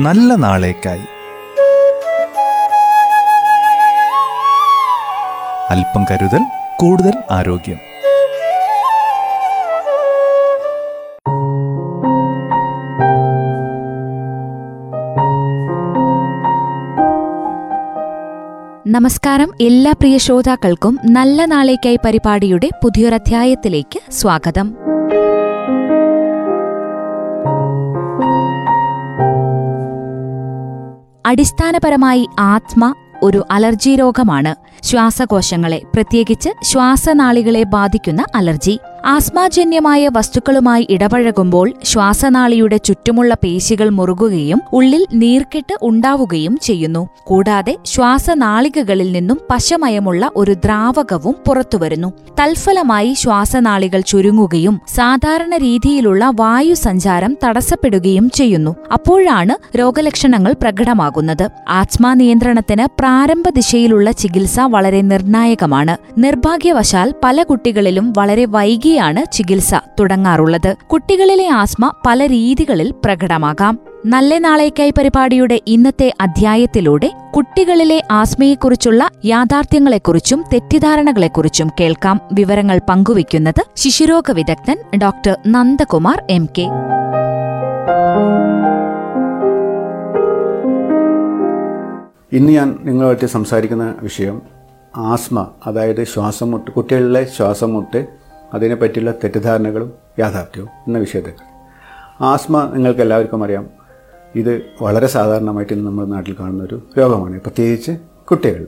നല്ല നാളേക്കായി. അല്പം കരുതൽ കൂടുതൽ ആരോഗ്യം. നമസ്കാരം എല്ലാ പ്രിയ ശ്രോതാക്കൾക്കും നല്ല നാളേക്കായി പരിപാടിയുടെ പുതിയൊരധ്യായത്തിലേക്ക് സ്വാഗതം. അടിസ്ഥാനപരമായി ആത്മ ഒരു അലർജി രോഗമാണ്. ശ്വാസകോശങ്ങളെ പ്രത്യേകിച്ച് ശ്വാസനാളികളെ ബാധിക്കുന്ന അലർജി. ആസ്മാജന്യമായ വസ്തുക്കളുമായി ഇടപഴകുമ്പോൾ ശ്വാസനാളിയുടെ ചുറ്റുമുള്ള പേശികൾ മുറുകുകയും ഉള്ളിൽ നീർക്കെട്ട് ഉണ്ടാവുകയും ചെയ്യുന്നു. കൂടാതെ ശ്വാസനാളികകളിൽ നിന്നും പശമയമുള്ള ഒരു ദ്രാവകവും പുറത്തുവരുന്നു. തൽഫലമായി ശ്വാസനാളികൾ ചുരുങ്ങുകയും സാധാരണ രീതിയിലുള്ള വായു സഞ്ചാരം തടസ്സപ്പെടുകയും ചെയ്യുന്നു. അപ്പോഴാണ് രോഗലക്ഷണങ്ങൾ പ്രകടമാകുന്നത്. ആസ്മാ നിയന്ത്രണത്തിന് പ്രാരംഭ ദിശയിലുള്ള ചികിത്സ വളരെ നിർണായകമാണ്. നിർഭാഗ്യവശാൽ പല കുട്ടികളിലും വളരെ വൈകിയാണ് ചികിത്സ തുടങ്ങാറുള്ളത്. കുട്ടികളിലെ ആസ്മ പല രീതികളിൽ പ്രകടമാകാം. നല്ല നാളേക്കായി പരിപാടിയുടെ ഇന്നത്തെ അധ്യായത്തിലൂടെ കുട്ടികളിലെ ആസ്മയെക്കുറിച്ചുള്ള യാഥാർത്ഥ്യങ്ങളെക്കുറിച്ചും തെറ്റിദ്ധാരണകളെക്കുറിച്ചും കേൾക്കാം. വിവരങ്ങൾ പങ്കുവയ്ക്കുന്നത് ശിശുരോഗ വിദഗ്ധൻ ഡോക്ടർ നന്ദകുമാർ എം കെ. ഇന്ന് ഞാൻ നിങ്ങളുമായിട്ട് സംസാരിക്കുന്ന വിഷയം ആസ്മ അതായത് ശ്വാസം മുട്ട് കുട്ടികളിലെ ശ്വാസം മുട്ട് അതിനെപ്പറ്റിയുള്ള തെറ്റിദ്ധാരണകളും യാഥാർത്ഥ്യവും എന്ന വിഷയത്തെ ആസ്മ നിങ്ങൾക്ക് എല്ലാവർക്കും അറിയാം. ഇത് വളരെ സാധാരണമായിട്ട് ഇന്ന് നമ്മുടെ നാട്ടിൽ കാണുന്ന ഒരു രോഗമാണ്. പ്രത്യേകിച്ച് കുട്ടികളിൽ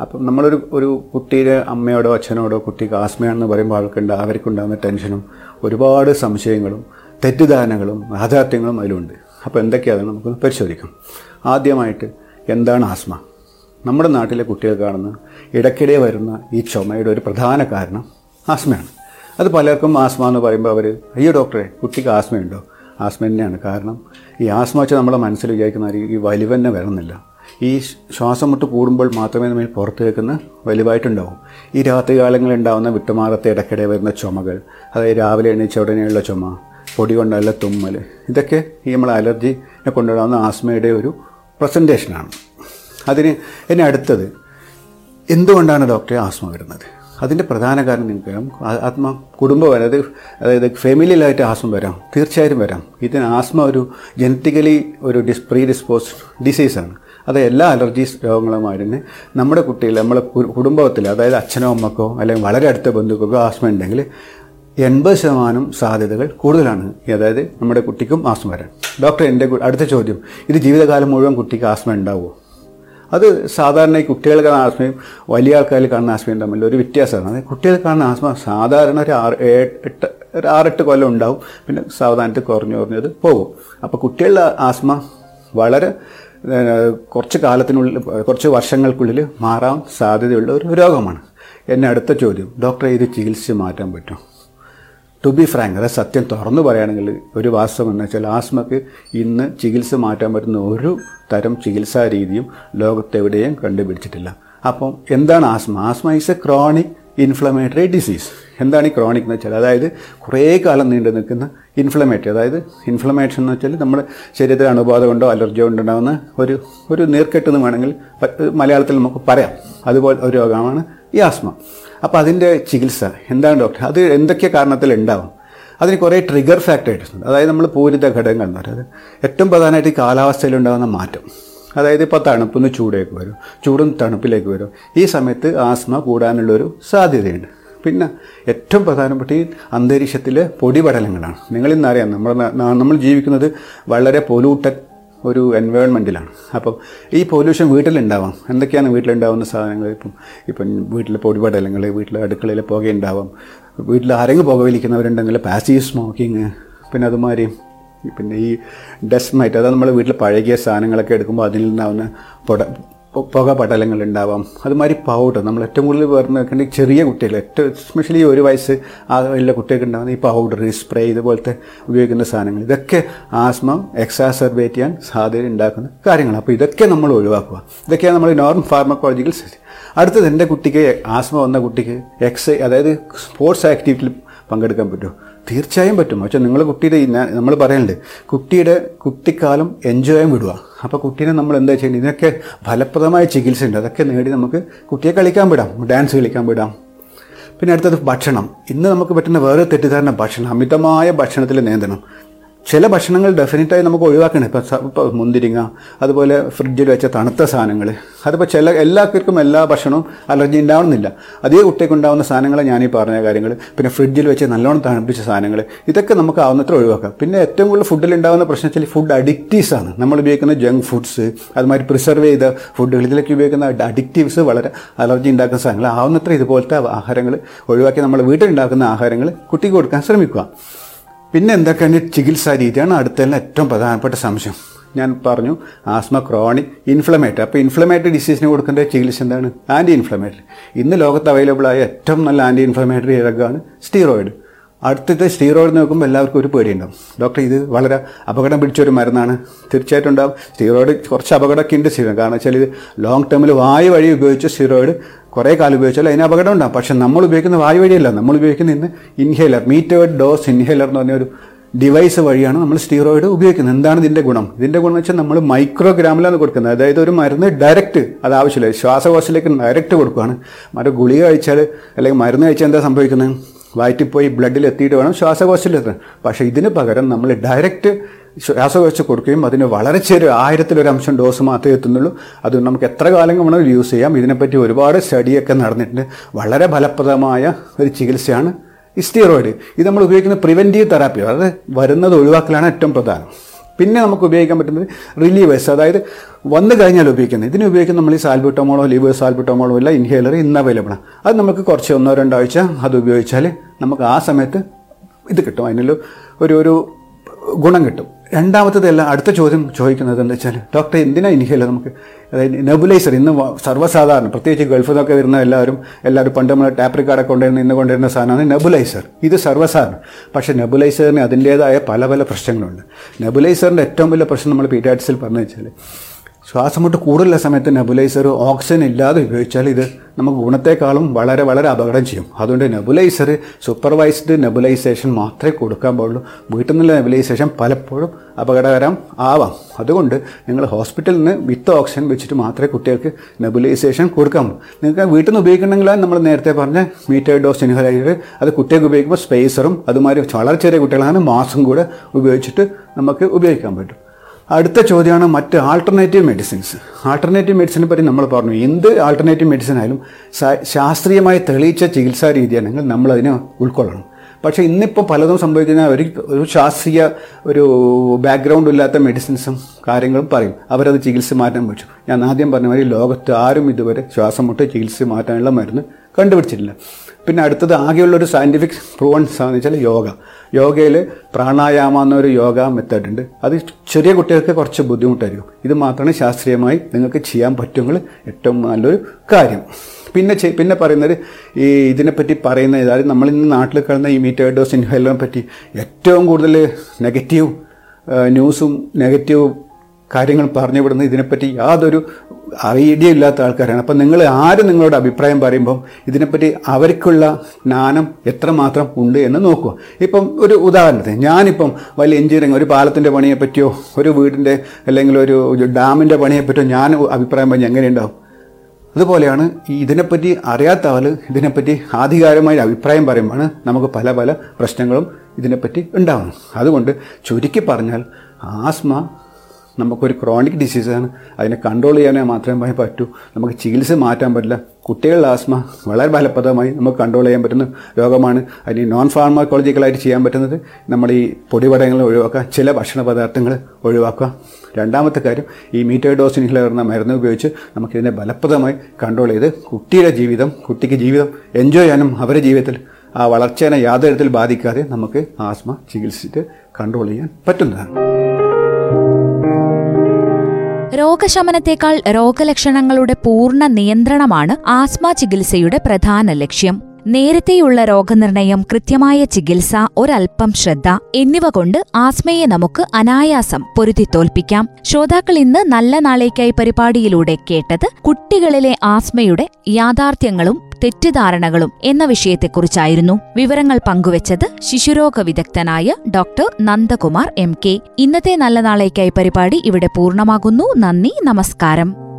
അപ്പം നമ്മളൊരു ഒരു കുട്ടിയുടെ അമ്മയോടോ അച്ഛനോടോ കുട്ടിക്ക് ആസ്മയാണെന്ന് പറയുമ്പോൾ ആൾക്കുണ്ട് അവർക്കുണ്ടാകുന്ന ടെൻഷനും ഒരുപാട് സംശയങ്ങളും തെറ്റിദ്ധാരണകളും യാഥാർത്ഥ്യങ്ങളും അതിലുണ്ട്. അപ്പോൾ എന്തൊക്കെയാണ് നമുക്ക് പരിശോധിക്കാം. ആദ്യമായിട്ട് എന്താണ് ആസ്മ? നമ്മുടെ നാട്ടിലെ കുട്ടികൾ കാണുന്ന ഇടയ്ക്കിടെ വരുന്ന ഈ ചുമയുടെ ഒരു പ്രധാന കാരണം ആസ്മയാണ്. അത് പലർക്കും ആസ്മ എന്ന് പറയുമ്പോൾ അവർ അയ്യോ ഡോക്ടറെ കുട്ടിക്ക് ആസ്മയുണ്ടോ? ആസ്മ തന്നെയാണ്. കാരണം ഈ ആസ്മ വെച്ചാൽ നമ്മുടെ മനസ്സിൽ വിചാരിക്കുന്ന ഈ വലിവ് തന്നെ വരുന്നില്ല. ഈ ശ്വാസം മുട്ട് കൂടുമ്പോൾ മാത്രമേ നമ്മൾ പുറത്ത് കേൾക്കുന്ന വലുവായിട്ടുണ്ടാവും. ഈ രാത്രികാലങ്ങളിൽ ഉണ്ടാകുന്ന വിട്ടുമാറത്തെ ഇടയ്ക്കിടെ വരുന്ന ചുമകൾ അതായത് രാവിലെ എണീച്ച ഉടനെയുള്ള ചുമ പൊടി കൊണ്ടുള്ള തുമ്മൽ ഇതൊക്കെ ഈ നമ്മൾ അലർജിനെ കൊണ്ടുണ്ടാകുന്ന ആസ്മയുടെ ഒരു പ്രസന്റേഷനാണ് അതിന് എന്നെ അടുത്തത്. എന്തുകൊണ്ടാണ് ഡോക്ടറെ ആസ്മ വരുന്നത്? അതിന്റെ പ്രധാന കാരണം നിങ്ങൾക്ക് ആത്മ കുടുംബം അതായത് അതായത് ഫാമിലിയിലായിട്ട് ആസ്മ വരാം. തീർച്ചയായും വരാം. ഇതിന് ആസ്മ ഒരു ജനറ്റിക്കലി ഒരു ഡിസ് പ്രീ ഡിസ്പോസ് ഡിസീസാണ് അത് എല്ലാ അലർജീസ് രോഗങ്ങളുമായി തന്നെ നമ്മുടെ കുട്ടികൾ നമ്മളെ കുടുംബത്തിൽ അതായത് അച്ഛനോ അമ്മക്കോ അല്ലെങ്കിൽ വളരെ അടുത്ത ബന്ധുക്കൾക്കോ ആസ്മ ഉണ്ടെങ്കിൽ എൺപത് ശതമാനം സാധ്യതകൾ കൂടുതലാണ്. അതായത് നമ്മുടെ കുട്ടിക്കും ആസ്മ വരാൻ ഡോക്ടർ എന്റെ അടുത്ത ചോദ്യം. ഇത് ജീവിതകാലം മുഴുവൻ കുട്ടിക്ക് ആസ്മ ഉണ്ടാവുമോ? അത് സാധാരണ ഈ കുട്ടികൾ കാണുന്ന ആസ്മയും വലിയ ആൾക്കാരിൽ കാണുന്ന ആസ്മയും തമ്മിൽ ഒരു വ്യത്യാസമാണ്. അതായത് കുട്ടികൾ കാണുന്ന ആസ്മ സാധാരണ ഒരു ആറ് എട്ട് ഒരു ആറെട്ട് കൊല്ലം ഉണ്ടാവും. പിന്നെ സാവധാനത്തിൽ കുറഞ്ഞു കുറഞ്ഞത് പോകും. അപ്പോൾ കുട്ടികളുടെ ആസ്മ വളരെ കുറച്ച് കാലത്തിനുള്ളിൽ കുറച്ച് വർഷങ്ങൾക്കുള്ളിൽ മാറാൻ സാധ്യതയുള്ള ഒരു രോഗമാണ്. എന്നെ അടുത്ത ചോദ്യം ഡോക്ടറെ ഇത് ചികിത്സിച്ച് മാറ്റാൻ പറ്റും ടു ബി ഫ്രാങ്ക് അതായത് സത്യം തുറന്നു പറയുകയാണെങ്കിൽ ഒരു വാസ്തവം എന്ന് വെച്ചാൽ ആസ്മക്ക് ഇന്ന് ചികിത്സ മാറ്റാൻ പറ്റുന്ന ഒരു തരം ചികിത്സാ രീതിയും ലോകത്തെവിടെയും കണ്ടുപിടിച്ചിട്ടില്ല. അപ്പം എന്താണ് asthma? Asthma is a chronic inflammatory disease എന്താണ് ഈ ക്രോണിക് എന്ന് വെച്ചാൽ? അതായത് കുറേ കാലം നീണ്ടു നിൽക്കുന്ന ഇൻഫ്ലമേറ്ററി അതായത് ഇൻഫ്ലമേഷൻ എന്ന് വെച്ചാൽ നമ്മുടെ ശരീരത്തിൽ അണുബാധ കൊണ്ടോ അലർജി കൊണ്ടോ ഉണ്ടാകുന്ന ഒരു ഒരു നീർക്കെട്ടെന്ന് വേണമെങ്കിൽ മലയാളത്തിൽ നമുക്ക് പറയാം. അതുപോലെ ഒരു രോഗമാണ് ഈ ആസ്മ. അപ്പോൾ അതിന്റെ ചികിത്സ എന്താണ് ഡോക്ടർ അത് എന്തൊക്കെ കാരണത്തിൽ ഉണ്ടാവും? അതിന് കുറേ ട്രിഗർ ഫാക്ടേഴ്സ് ഉണ്ട്. അതായത് നമ്മൾ പൂരിത ഘടകങ്ങൾ എന്ന് പറയുന്നത് ഏറ്റവും പ്രധാനമായിട്ട് ഈ കാലാവസ്ഥയിലുണ്ടാകുന്ന മാറ്റം. അതായത് ഇപ്പോൾ തണുപ്പിന്ന് ചൂടേക്ക് വരും ചൂടും തണുപ്പിലേക്ക് വരും. ഈ സമയത്ത് ആസ്മ കൂടാനുള്ളൊരു സാധ്യതയുണ്ട്. പിന്നെ ഏറ്റവും പ്രധാനപ്പെട്ട ഈ അന്തരീക്ഷത്തിലെ പൊടിപടലങ്ങളാണ്. നിങ്ങളിന്നറിയാം നമ്മൾ നമ്മൾ ജീവിക്കുന്നത് വളരെ പൊലൂട്ടൻ ഒരു എൻവയോൺമെന്റിലാണ് അപ്പം ഈ പൊല്യൂഷൻ വീട്ടിലുണ്ടാവാം. എന്തൊക്കെയാണ് വീട്ടിലുണ്ടാവുന്ന സാധനങ്ങൾ? ഇപ്പം ഇപ്പം വീട്ടിലെ പൊടിപടലങ്ങൾ വീട്ടിലെ അടുക്കളയിൽ പുകയുണ്ടാവാം. വീട്ടിൽ ആരെങ്കിലും പുക വലിക്കുന്നവരുണ്ടെങ്കിൽ പാസീവ് സ്മോക്കിങ് പിന്നെ അതുമാതിരി പിന്നെ ഈ ഡസ്റ്റ് മൈറ്റ് അതായത് നമ്മൾ വീട്ടിൽ പഴകിയ സാധനങ്ങളൊക്കെ എടുക്കുമ്പോൾ അതിൽ നിന്നാവുന്ന പൊട പുക പടലങ്ങൾ ഉണ്ടാവാം അതുമാതിരി പൗഡർ നമ്മൾ ഏറ്റവും കൂടുതൽ പറഞ്ഞിട്ടുണ്ടെങ്കിൽ ചെറിയ കുട്ടികൾ. ഏറ്റവും എസ്പെഷ്യലി ഒരു വയസ്സ് ആ ഉള്ള കുട്ടികൾക്ക് ഉണ്ടാകുന്ന ഈ പൗഡർ സ്പ്രേ ഇതുപോലത്തെ ഉപയോഗിക്കുന്ന സാധനങ്ങൾ. ഇതൊക്കെ ആസ്മ എക്സാസർബേറ്റ് ചെയ്യാൻ സാധ്യത ഉണ്ടാക്കുന്ന കാര്യങ്ങളാണ്. അപ്പോൾ ഇതൊക്കെ നമ്മൾ ഒഴിവാക്കുക. ഇതൊക്കെയാണ് നമ്മൾ നോർമൽ ഫാർമക്കോളജിക്കൽ അടുത്തത് എന്റെ കുട്ടിക്ക് ആസ്മ വന്ന കുട്ടിക്ക് എക്സൈ അതായത് സ്പോർട്സ് ആക്ടിവിറ്റിയിൽ പങ്കെടുക്കാൻ പറ്റുമോ? തീർച്ചയായും പറ്റും. പക്ഷെ നിങ്ങൾ കുട്ടിയുടെ നമ്മൾ പറയുന്നുണ്ട് കുട്ടിയുടെ കുട്ടിക്കാലം എൻജോയ് വിടുക. അപ്പോൾ കുട്ടീനെ നമ്മൾ എന്താ ചെയ്യേണ്ടത് ഇതിനൊക്കെ ഫലപ്രദമായ ചികിത്സ ഉണ്ട്. അതൊക്കെ നേടി നമുക്ക് കുട്ടിയെ കളിക്കാൻ വിടാം ഡാൻസ് കളിക്കാൻ വിടാം. പിന്നെ അടുത്തത് ഭക്ഷണം. ഇന്ന് നമുക്ക് പറ്റുന്ന വേറെ തെറ്റിദ്ധാരണ ഭക്ഷണം അമിതമായ ഭക്ഷണത്തിൽ നിയന്ത്രണം. ചില ഭക്ഷണങ്ങൾ ഡെഫിനറ്റായി നമുക്ക് ഒഴിവാക്കണം. ഇപ്പം സ- ഇപ്പം മുന്തിരിങ്ങ അതുപോലെ ഫ്രിഡ്ജിൽ വെച്ച തണുത്ത സാധനങ്ങൾ അതിപ്പോൾ ചില എല്ലാവർക്കും എല്ലാ ഭക്ഷണവും അലർജി ഉണ്ടാവണമെന്നില്ല അതേ കുട്ടിക്ക് ഉണ്ടാകുന്ന സാധനങ്ങൾ ഞാൻ ഈ പറഞ്ഞ കാര്യങ്ങൾ പിന്നെ ഫ്രിഡ്ജിൽ വെച്ച് നല്ലോണം തണുപ്പിച്ച സാധനങ്ങൾ ഇതൊക്കെ നമുക്ക് ആവുന്നത്ര ഒഴിവാക്കാം. പിന്നെ ഏറ്റവും കൂടുതൽ ഫുഡിൽ ഉണ്ടാകുന്ന പ്രശ്നം വെച്ചാൽ ഫുഡ് അഡിക്റ്റീവ്സ് ആണ്. നമ്മൾ ഉപയോഗിക്കുന്ന ജങ്ക് ഫുഡ്സ് അതുമാതിരി പ്രിസർവ് ചെയ്ത ഫുഡുകൾ ഇതിലൊക്കെ ഉപയോഗിക്കുന്ന അഡിക്റ്റീവ്സ് വളരെ അലർജി ഉണ്ടാക്കുന്ന സാധനങ്ങൾ ആവുന്നത്ര ഇതുപോലത്തെ ആഹാരങ്ങൾ ഒഴിവാക്കി നമ്മൾ വീട്ടിലുണ്ടാക്കുന്ന ആഹാരങ്ങൾ കുട്ടിക്ക് കൊടുക്കാൻ ശ്രമിക്കുക. പിന്നെ എന്തൊക്കെയാണ് ചികിത്സാ രീതിയാണ് അടുത്തതിൽ ഏറ്റവും പ്രധാനപ്പെട്ട സംശയം. ഞാൻ പറഞ്ഞു ആസ്മ ക്രോണിക് ഇൻഫ്ലമേറ്ററി. അപ്പോൾ ഇൻഫ്ലമേറ്ററി ഡിസീസിന് കൊടുക്കേണ്ട ചികിത്സ എന്താണ്? ആന്റി ഇൻഫ്ലമേറ്ററി ഇന്ന് ലോകത്ത് അവൈലബിൾ ആയ ഏറ്റവും നല്ല ആന്റി ഇൻഫ്ലമേറ്ററി ഡ്രഗാണ് സ്റ്റീറോയിഡ്. അടുത്തത്തെ സ്റ്റീറോയിഡ് നോക്കുമ്പോൾ എല്ലാവർക്കും ഒരു പേടിയുണ്ടാവും. ഡോക്ടർ ഇത് വളരെ അപകടം പിടിച്ചൊരു മരുന്നാണ്. തീർച്ചയായിട്ടും ഉണ്ടാവും. സ്റ്റീറോയിഡ് കുറച്ച് അപകടമൊക്കെ ഉണ്ട് സ്റ്റീറോയിഡ്. കാരണം വെച്ചാൽ ഇത് ലോങ് ടേമിൽ വായു വഴി ഉപയോഗിച്ച സ്റ്റീറോയിഡ് കുറേ കാലം ഉപയോഗിച്ചാൽ അതിന് അപകടം ഉണ്ടാകും പക്ഷെ നമ്മൾ ഉപയോഗിക്കുന്ന വായു വഴിയല്ല. നമ്മൾ ഉപയോഗിക്കുന്ന ഇന്ന് ഇൻഹേലർ മീറ്റേഡ് ഡോസ് ഇൻഹേലർ എന്ന് പറഞ്ഞ ഒരു ഡിവൈസ് വഴിയാണ് നമ്മൾ സ്റ്റീറോയിഡ് ഉപയോഗിക്കുന്നത്. എന്താണ് ഇതിന്റെ ഗുണം? ഇതിന്റെ ഗുണം വെച്ചാൽ നമ്മൾ മൈക്രോഗ്രാമിലാണ് കൊടുക്കുന്നത്. അതായത് ഒരു മരുന്ന് ഡയറക്റ്റ് അത് ആവശ്യമില്ല. ശ്വാസകോശത്തിലേക്ക് ഡയറക്റ്റ് കൊടുക്കുകയാണ് മറ്റേ ഗുളിക കഴിച്ചാൽ അല്ലെങ്കിൽ മരുന്ന് കഴിച്ചാൽ എന്താ സംഭവിക്കുന്നത്? വയറ്റിൽ പോയി ബ്ലഡിൽ എത്തിയിട്ട് വേണം ശ്വാസകോശത്തിലെത്തണം പക്ഷേ ഇതിന് പകരം നമ്മൾ ഡയറക്റ്റ് ശ്വാസകോശം കൊടുക്കുകയും അതിന് വളരെ ചെറിയ ആയിരത്തിലൊരു അംശം ഡോസ് മാത്രമേ എത്തുന്നുള്ളൂ. അത് നമുക്ക് എത്ര കാലം വേണമെങ്കിലും യൂസ് ചെയ്യാം. ഇതിനെപ്പറ്റി ഒരുപാട് സ്റ്റഡിയൊക്കെ നടന്നിട്ടുണ്ട്. വളരെ ഫലപ്രദമായ ഒരു ചികിത്സയാണ് ഈ ഇത് നമ്മൾ ഉപയോഗിക്കുന്ന പ്രിവെന്റീവ് തെറാപ്പി അതായത് വരുന്നത് ഒഴിവാക്കലാണ് ഏറ്റവും പ്രധാനം. പിന്നെ നമുക്ക് ഉപയോഗിക്കാൻ പറ്റുന്നത് റിലീവേഴ്സ് അതായത് വന്നു കഴിഞ്ഞാൽ ഉപയോഗിക്കുന്നത്. ഇതിന് ഉപയോഗിക്കുന്ന നമ്മൾ ഈ സാൽബുട്ടമോളോ ലീവേഴ്സ് സാൽബുട്ടമോളോ എല്ലാം ഇൻഹേലർ ഇന്ന് അവൈലബിൾ ആണ്. അത് നമുക്ക് കുറച്ച് ഒന്നോ രണ്ടോ ആഴ്ച അത് ഉപയോഗിച്ചാൽ നമുക്ക് ആ സമയത്ത് ഇത് കിട്ടും. അതിനുള്ള ഒരു ഒരു ഗുണം കിട്ടും. രണ്ടാമത്തതെല്ലാം അടുത്ത ചോദ്യം ചോദിക്കുന്നത് എന്താ വെച്ചാൽ ഡോക്ടർ എന്തിനാ ഇൻഹേലർ നമുക്ക്? അതായത് നെബുലൈസർ ഇന്ന് സർവസാധാരണ പ്രത്യേകിച്ച് ഗൾഫിൽ നിന്നൊക്കെ വരുന്ന എല്ലാവരും എല്ലാവരും പണ്ട് നമ്മൾ ടാപ്പ് റിക്കാർഡൊക്കെ കൊണ്ടുവരുന്ന ഇന്ന് കൊണ്ടുവരുന്ന സാധനമാണ് നെബുലൈസർ ഇത് സർവസാധാരണം. പക്ഷേ നെബുലൈസറിന് അതിന്റേതായ പല പല പ്രശ്നങ്ങളുണ്ട്. നെബുലൈസറിന്റെ ഏറ്റവും വലിയ പ്രശ്നം നമ്മൾ പീറ്റാറ്റിസിൽ പറഞ്ഞു വെച്ചാൽ ശ്വാസമുട്ട് കൂടുതലുള്ള സമയത്ത് നെബുലൈസർ ഓക്സിജൻ ഇല്ലാതെ ഉപയോഗിച്ചാൽ ഇത് നമുക്ക് ഗുണത്തെക്കാളും വളരെ വളരെ അപകടം ചെയ്യും. അതുകൊണ്ട് നെബുലൈസർ സൂപ്പർവൈസ്ഡ് നെബുലൈസേഷൻ മാത്രമേ കൊടുക്കാൻ പാടുള്ളൂ. വീട്ടിൽ നിന്നുള്ള നെബുലൈസേഷൻ പലപ്പോഴും അപകടകരം ആവാം. അതുകൊണ്ട് നിങ്ങൾ ഹോസ്പിറ്റലിൽ നിന്ന് വിത്ത് ഓക്സിജൻ വെച്ചിട്ട് മാത്രമേ കുട്ടികൾക്ക് നെബുലൈസേഷൻ കൊടുക്കാൻ നിങ്ങൾക്ക് വീട്ടിൽ നിന്ന് ഉപയോഗിക്കണമെങ്കിൽ നമ്മൾ നേരത്തെ പറഞ്ഞ മീറ്റർ ഡോസ് ഇൻഹലൈറ്റർ അത് കുട്ടികൾക്ക് ഉപയോഗിക്കുമ്പോൾ സ്പേസറും അതുമാതിരി വളരെ ചെറിയ കുട്ടികളാണ് മാസ്കും കൂടെ ഉപയോഗിച്ചിട്ട് നമുക്ക് ഉപയോഗിക്കാൻ പറ്റും. അടുത്ത ചോദ്യമാണ് മറ്റ് ആൾട്ടർനേറ്റീവ് മെഡിസിൻസ് ആൾട്ടർനേറ്റീവ് മെഡിസിനെ പറ്റി നമ്മൾ പറഞ്ഞു. എന്ത് ആൾട്ടർനേറ്റീവ് മെഡിസിൻ ആയാലും ശാസ്ത്രീയമായി തെളിയിച്ച ചികിത്സാ രീതിയാണെങ്കിൽ നമ്മളതിനെ ഉൾക്കൊള്ളണം. പക്ഷേ ഇന്നിപ്പോൾ പലതും സംഭവിക്കുന്ന ഒരു ഒരു ശാസ്ത്രീയ ഒരു ബാക്ക്ഗ്രൗണ്ട് ഇല്ലാത്ത മെഡിസിൻസും കാര്യങ്ങളും പറയും. അവരത് ചികിത്സ മാറ്റാൻ പറ്റും ഞാൻ ആദ്യം പറഞ്ഞ മാതിരി ലോകത്ത് ആരും ഇതുവരെ ശ്വാസം മുട്ട് ചികിത്സ മാറ്റാനുള്ള മരുന്ന് കണ്ടുപിടിച്ചിട്ടില്ല. പിന്നെ അടുത്തത് ആകെയുള്ളൊരു സയന്റിഫിക് പ്രൂവൺ എന്ന് വെച്ചാൽ യോഗ. യോഗയിൽ പ്രാണായാമ എന്നൊരു യോഗ മെത്തേഡ് ഉണ്ട്. അത് ചെറിയ കുട്ടികൾക്ക് കുറച്ച് ബുദ്ധിമുട്ടായിരിക്കും. ഇത് മാത്രമാണ് ശാസ്ത്രീയമായി നിങ്ങൾക്ക് ചെയ്യാൻ പറ്റുമെങ്കിൽ ഏറ്റവും നല്ലൊരു കാര്യം. പിന്നെ പിന്നെ പറയുന്നത് ഈ ഇതിനെപ്പറ്റി പറയുന്ന അതായത് നമ്മൾ ഇന്ന് നാട്ടിൽ കാണുന്ന ഈ മീറ്റേഡോസ് ഇൻഹേലറിനെ പറ്റി ഏറ്റവും കൂടുതൽ നെഗറ്റീവ് ന്യൂസും നെഗറ്റീവ് കാര്യങ്ങൾ പറഞ്ഞു വിടുന്നത് ഇതിനെപ്പറ്റി യാതൊരു ഐഡിയ ഇല്ലാത്ത ആൾക്കാരാണ്. അപ്പം നിങ്ങൾ ആര് നിങ്ങളുടെ അഭിപ്രായം പറയുമ്പം ഇതിനെപ്പറ്റി അവർക്കുള്ള ജ്ഞാനം എത്രമാത്രം ഉണ്ട് എന്ന് നോക്കുക. ഇപ്പം ഒരു ഉദാഹരണത്തിന് ഞാനിപ്പം വലിയ എഞ്ചിനീയറിങ് ഒരു പാലത്തിന്റെ പണിയെ പറ്റിയോ ഒരു വീടിന്റെ അല്ലെങ്കിൽ ഒരു ഡാമിന്റെ പണിയെ പറ്റിയോ ഞാൻ അഭിപ്രായം പറഞ്ഞ് എങ്ങനെയുണ്ടാവും? അതുപോലെയാണ് ഈ ഇതിനെപ്പറ്റി അറിയാത്ത ആൾ ഇതിനെപ്പറ്റി ആധികാരികമായ അഭിപ്രായം പറയുമ്പോഴാണ് നമുക്ക് പല പല പ്രശ്നങ്ങളും ഇതിനെപ്പറ്റി ഉണ്ടാവുന്നത്. അതുകൊണ്ട് ചുരുക്കി പറഞ്ഞാൽ ആസ്മ നമുക്കൊരു ക്രോണിക് ഡിസീസാണ് അതിനെ കൺട്രോൾ ചെയ്യാനേ മാത്രമേ പറ്റൂ. നമുക്ക് ചികിത്സ മാറ്റാൻ പറ്റില്ല. കുട്ടികളുടെ ആസ്മ വളരെ ഫലപ്രദമായി നമുക്ക് കൺട്രോൾ ചെയ്യാൻ പറ്റുന്ന രോഗമാണ്. അതിന് നോൺ ഫാർമക്കോളജിക്കലായിട്ട് ചെയ്യാൻ പറ്റുന്നത്. നമ്മൾ ഈ പൊടിപടങ്ങൾ ഒഴിവാക്കുക ചില ഭക്ഷണ പദാർത്ഥങ്ങൾ ഒഴിവാക്കുക. രണ്ടാമത്തെ കാര്യം ഈ മീറ്റോഡോസ് ഇൻഹലർ എന്ന മരുന്ന് ഉപയോഗിച്ച് നമുക്കിതിനെ ഫലപ്രദമായി കൺട്രോൾ ചെയ്ത് കുട്ടിയുടെ ജീവിതം കുട്ടിക്ക് ജീവിതം എൻജോയ് ചെയ്യാനും അവരുടെ ജീവിതത്തിൽ ആ വളർച്ചേനെ യാതൊരു തരത്തിൽ ബാധിക്കാതെ നമുക്ക് ആസ്മ ചികിത്സിച്ച് കൺട്രോൾ ചെയ്യാൻ പറ്റുന്നതാണ്. രോഗശമനത്തേക്കാൾ രോഗലക്ഷണങ്ങളുടെ പൂർണ നിയന്ത്രണമാണ് ആസ്മ ചികിത്സയുടെ പ്രധാന ലക്ഷ്യം. നേരത്തെയുള്ള രോഗനിർണയം കൃത്യമായ ചികിത്സ ഒരൽപ്പം ശ്രദ്ധ എന്നിവ കൊണ്ട് ആസ്മയെ നമുക്ക് അനായാസം പൊരുത്തിത്തോൽപ്പിക്കാം ശ്രോതാക്കൾ ഇന്ന് നല്ല നാളേക്കായി പരിപാടിയിലൂടെ കേട്ടത് കുട്ടികളിലെ ആസ്മയുടെ യാഥാർത്ഥ്യങ്ങളും തെറ്റിദ്ധാരണകളും എന്ന വിഷയത്തെക്കുറിച്ചായിരുന്നു. വിവരങ്ങൾ പങ്കുവച്ചത് ശിശുരോഗ വിദഗ്ധനായ ഡോക്ടർ നന്ദകുമാർ എം കെ. ഇന്നത്തെ നല്ല നാളേക്കായി പരിപാടി ഇവിടെ പൂർണമാകുന്നു. നന്ദി നമസ്കാരം.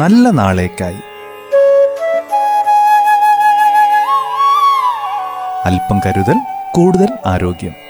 നല്ല നാളേക്കായി. അല്പം കരുതൽ കൂടുതൽ ആരോഗ്യം.